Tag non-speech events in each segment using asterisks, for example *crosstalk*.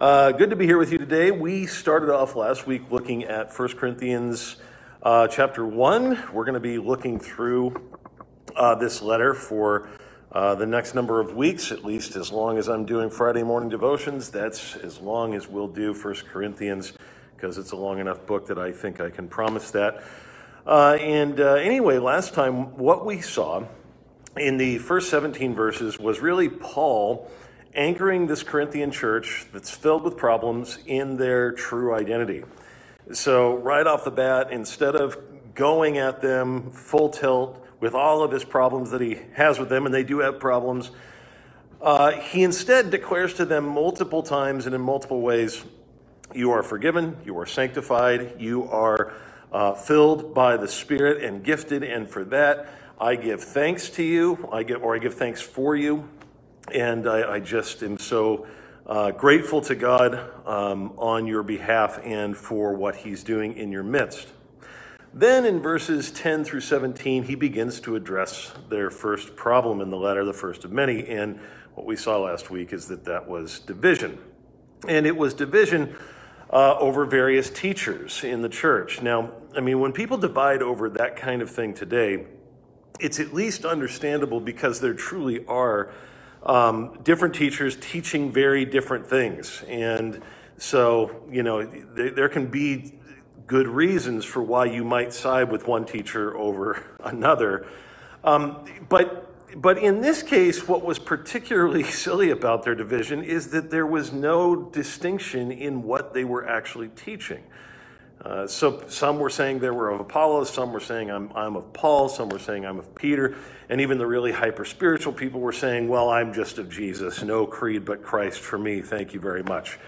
Uh, good to be here with you today. We started off last week looking at 1 Corinthians uh, chapter 1. We're going to be looking through uh, this letter for uh, the next number of weeks, at least as long as I'm doing Friday morning devotions. That's as long as we'll do 1 Corinthians because it's a long enough book that I think I can promise that. Uh, and uh, anyway, last time, what we saw in the first 17 verses was really Paul anchoring this Corinthian church that's filled with problems in their true identity. So, right off the bat, instead of going at them full tilt with all of his problems that he has with them, and they do have problems, uh, he instead declares to them multiple times and in multiple ways you are forgiven, you are sanctified, you are uh, filled by the Spirit and gifted, and for that I give thanks to you, I give, or I give thanks for you. And I, I just am so uh, grateful to God um, on your behalf and for what He's doing in your midst. Then in verses 10 through 17, he begins to address their first problem in the letter, the first of many. And what we saw last week is that that was division. And it was division uh, over various teachers in the church. Now, I mean, when people divide over that kind of thing today, it's at least understandable because there truly are um, different teachers teaching very different things. And so, you know, there, there can be good reasons for why you might side with one teacher over *laughs* another. Um, but but in this case, what was particularly *laughs* silly about their division is that there was no distinction in what they were actually teaching. Uh, so some were saying they were of Apollos, some were saying I'm, I'm of Paul, some were saying I'm of Peter, and even the really hyper spiritual people were saying, well, I'm just of Jesus, no creed but Christ for me, thank you very much.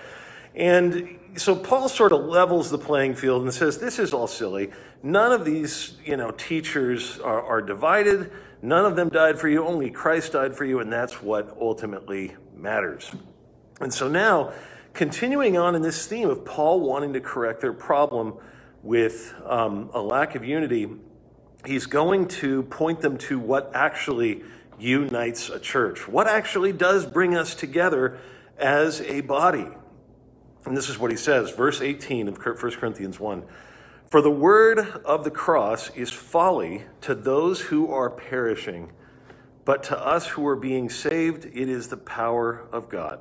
And so Paul sort of levels the playing field and says, this is all silly. None of these, you know, teachers are, are divided. None of them died for you. Only Christ died for you. And that's what ultimately matters. And so now continuing on in this theme of Paul wanting to correct their problem with um, a lack of unity, he's going to point them to what actually unites a church, what actually does bring us together as a body. And this is what he says, verse 18 of 1 Corinthians 1. For the word of the cross is folly to those who are perishing, but to us who are being saved, it is the power of God.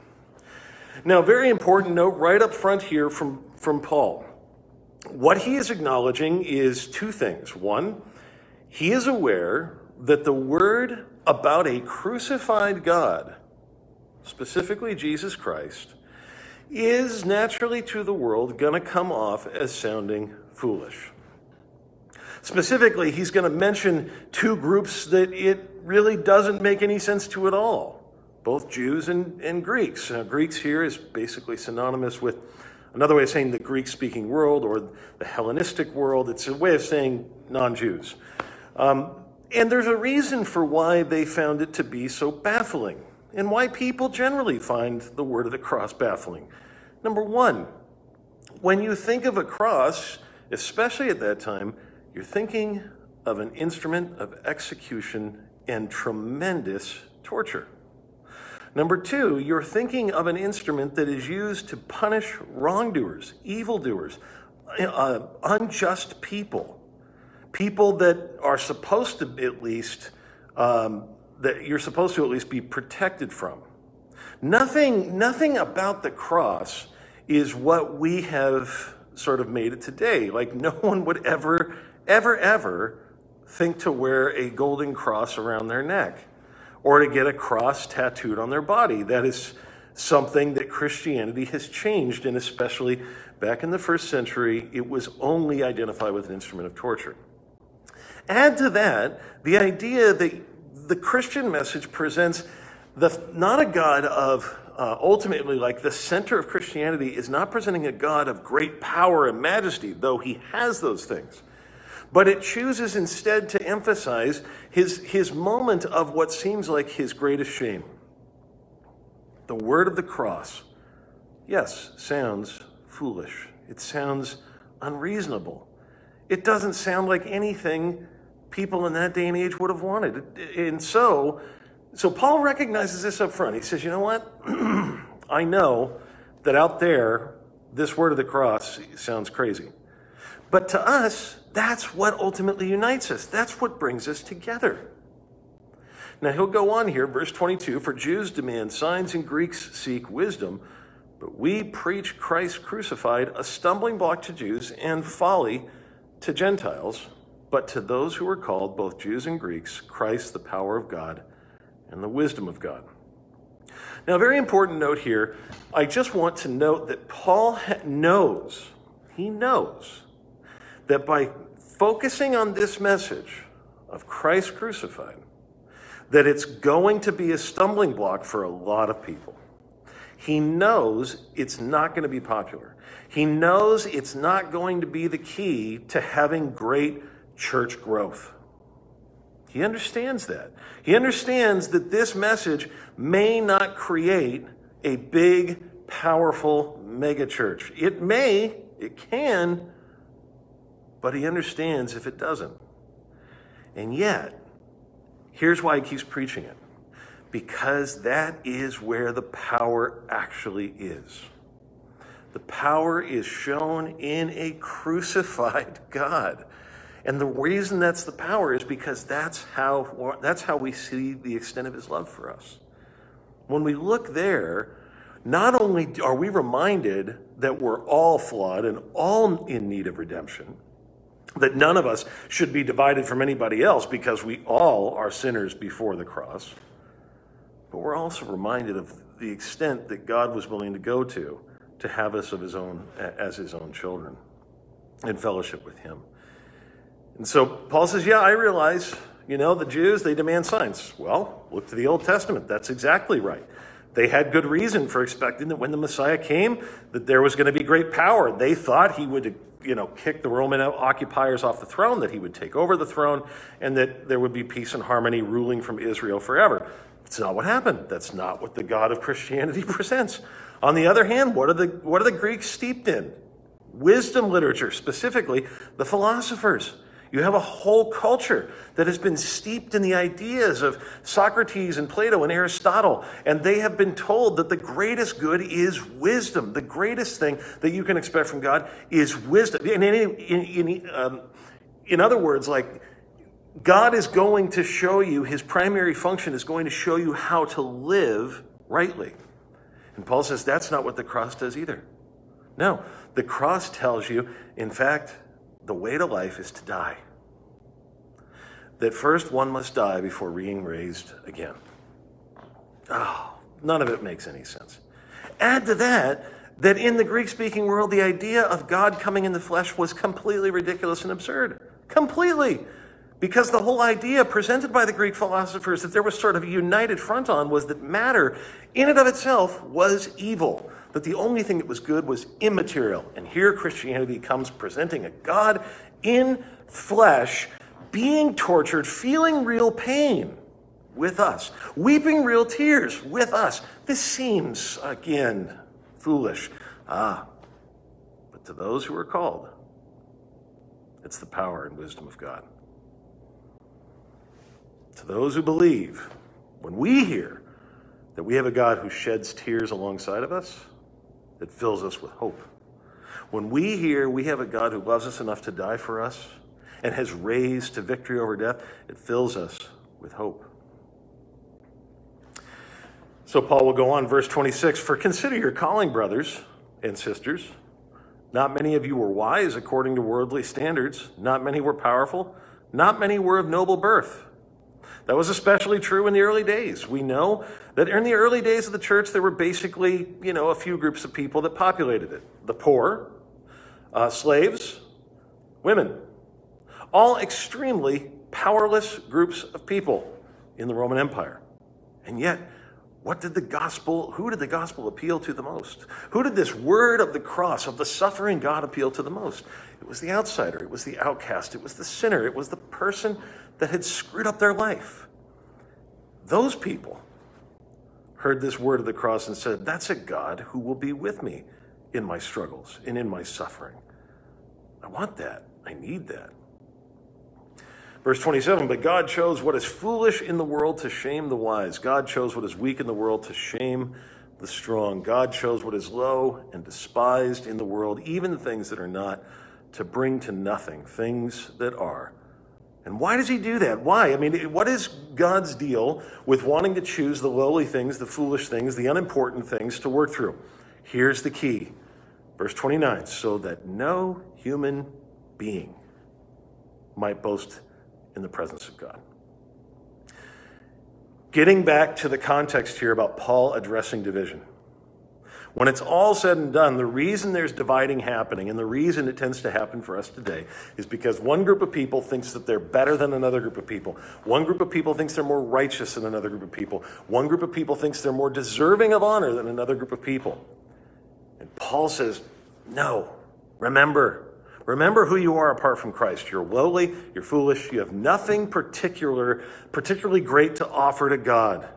Now, very important note right up front here from, from Paul. What he is acknowledging is two things. One, he is aware that the word about a crucified God, specifically Jesus Christ, is naturally to the world going to come off as sounding foolish. Specifically, he's going to mention two groups that it really doesn't make any sense to at all both Jews and, and Greeks. Now, Greeks here is basically synonymous with another way of saying the Greek speaking world or the Hellenistic world. It's a way of saying non Jews. Um, and there's a reason for why they found it to be so baffling and why people generally find the word of the cross baffling. Number one, when you think of a cross, especially at that time, you're thinking of an instrument of execution and tremendous torture. Number two, you're thinking of an instrument that is used to punish wrongdoers, evildoers, uh, unjust people, people that are supposed to at least, um, that you're supposed to at least be protected from. Nothing, nothing about the cross is what we have sort of made it today. Like no *laughs* one would ever, ever, ever think to wear a golden cross around their neck or to get a cross tattooed on their body. That is something that Christianity has changed, and especially back in the first century, it was only identified with an instrument of torture. Add to that the idea that the Christian message presents the, not a God of uh, ultimately, like the center of Christianity is not presenting a God of great power and majesty, though he has those things. But it chooses instead to emphasize his, his moment of what seems like his greatest shame. The word of the cross, yes, sounds foolish. It sounds unreasonable. It doesn't sound like anything people in that day and age would have wanted. And so, so Paul recognizes this up front. He says, you know what? *clears throat* I know that out there, this word of the cross sounds crazy. But to us, that's what ultimately unites us. That's what brings us together. Now he'll go on here, verse 22 For Jews demand signs and Greeks seek wisdom, but we preach Christ crucified, a stumbling block to Jews and folly to Gentiles. But to those who are called, both Jews and Greeks, Christ, the power of God and the wisdom of God. Now, very important note here. I just want to note that Paul knows, he knows, that by focusing on this message of Christ crucified, that it's going to be a stumbling block for a lot of people. He knows it's not going to be popular. He knows it's not going to be the key to having great church growth. He understands that. He understands that this message may not create a big, powerful megachurch. It may, it can, but he understands if it doesn't. And yet, here's why he keeps preaching it because that is where the power actually is. The power is shown in a crucified *laughs* God. And the reason that's the power is because that's how, that's how we see the extent of his love for us. When we look there, not only are we reminded that we're all flawed and all in need of redemption, that none of us should be divided from anybody else because we all are sinners before the cross, but we're also reminded of the extent that God was willing to go to to have us of his own as his own children in fellowship with him. And so Paul says, Yeah, I realize, you know, the Jews, they demand signs. Well, look to the Old Testament. That's exactly right. They had good reason for expecting that when the Messiah came, that there was going to be great power. They thought he would, you know, kick the Roman occupiers off the throne, that he would take over the throne, and that there would be peace and harmony ruling from Israel forever. It's not what happened. That's not what the God of Christianity *laughs* presents. On the other hand, what are the what are the Greeks steeped in? Wisdom literature, specifically the philosophers. You have a whole culture that has been steeped in the ideas of Socrates and Plato and Aristotle, and they have been told that the greatest good is wisdom. The greatest thing that you can expect from God is wisdom. In, in, in, um, in other words, like God is going to show you, his primary function is going to show you how to live rightly. And Paul says that's not what the cross does either. No, the cross tells you, in fact, the way to life is to die. That first one must die before being raised again. Oh, none of it makes any sense. Add to that, that in the Greek speaking world, the idea of God coming in the flesh was completely ridiculous and absurd. Completely. Because the whole idea presented by the Greek philosophers that there was sort of a united front on was that matter, in and of itself, was evil that the only thing that was good was immaterial. And here Christianity comes presenting a God in flesh, being tortured, feeling real pain with us, weeping real tears with us. This seems, again, foolish. Ah, but to those who are called, it's the power and wisdom of God. To those who believe, when we hear that we have a God who sheds tears alongside of us, that fills us with hope. When we hear we have a God who loves us enough to die for us and has raised to victory over death, it fills us with hope. So Paul will go on, verse 26 For consider your calling, brothers and sisters. Not many of you were wise according to worldly standards, not many were powerful, not many were of noble birth. That was especially true in the early days. We know that in the early days of the church, there were basically, you know, a few groups of people that populated it the poor, uh, slaves, women, all extremely powerless groups of people in the Roman Empire. And yet, What did the gospel, who did the gospel appeal to the most? Who did this word of the cross, of the suffering God appeal to the most? It was the outsider, it was the outcast, it was the sinner, it was the person that had screwed up their life. Those people heard this word of the cross and said, That's a God who will be with me in my struggles and in my suffering. I want that. I need that. Verse 27 But God chose what is foolish in the world to shame the wise. God chose what is weak in the world to shame the strong. God chose what is low and despised in the world, even things that are not, to bring to nothing things that are. And why does he do that? Why? I mean, what is God's deal with wanting to choose the lowly things, the foolish things, the unimportant things to work through? Here's the key. Verse 29 so that no human being might boast in the presence of God. Getting back to the context here about Paul addressing division. When it's all said and done, the reason there's dividing happening and the reason it tends to happen for us today is because one group of people thinks that they're better than another group of people. One group of people thinks they're more righteous than another group of people. One group of people thinks they're more deserving of honor than another group of people. And Paul says, no, remember, Remember who you are apart from Christ. You're lowly, you're foolish, you have nothing particular, particularly great to offer to God.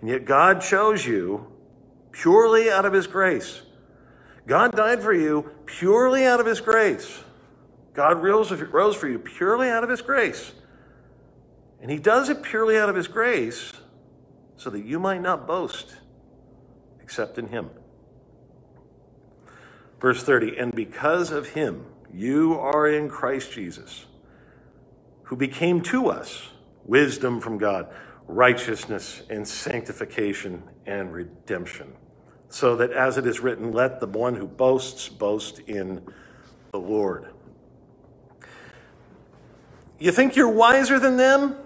And yet God chose you purely out of his grace. God died for you purely out of his grace. God rose, for you purely out of his grace. And he does it purely out of his grace so that you might not boast except in him. Verse 30, and because of him, you are in Christ Jesus, who became to us wisdom from God, righteousness and sanctification and redemption. So that as it is written, let the one who boasts boast in the Lord. You think you're wiser than them?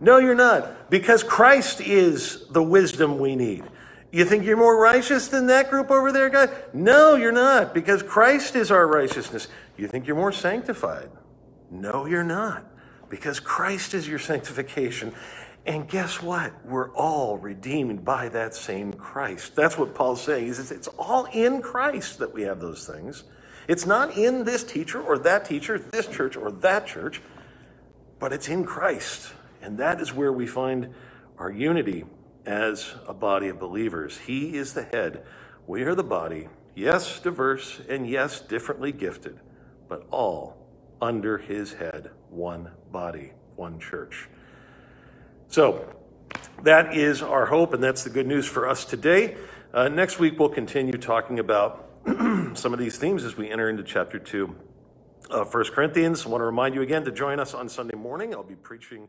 No, you're not, because Christ is the wisdom we need. You think you're more righteous than that group over there, God? No, you're not, because Christ is our righteousness. You think you're more sanctified? No, you're not, because Christ is your sanctification. And guess what? We're all redeemed by that same Christ. That's what Paul's saying. Is it's all in Christ that we have those things. It's not in this teacher or that teacher, this church or that church, but it's in Christ. And that is where we find our unity as a body of believers. He is the head. We are the body, yes, diverse, and yes, differently gifted, but all under his head, one body, one church. So that is our hope, and that's the good news for us today. Uh, next week, we'll continue talking about *clears throat* some of these themes as we enter into chapter 2 of 1 Corinthians. I want to remind you again to join us on Sunday morning. I'll be preaching.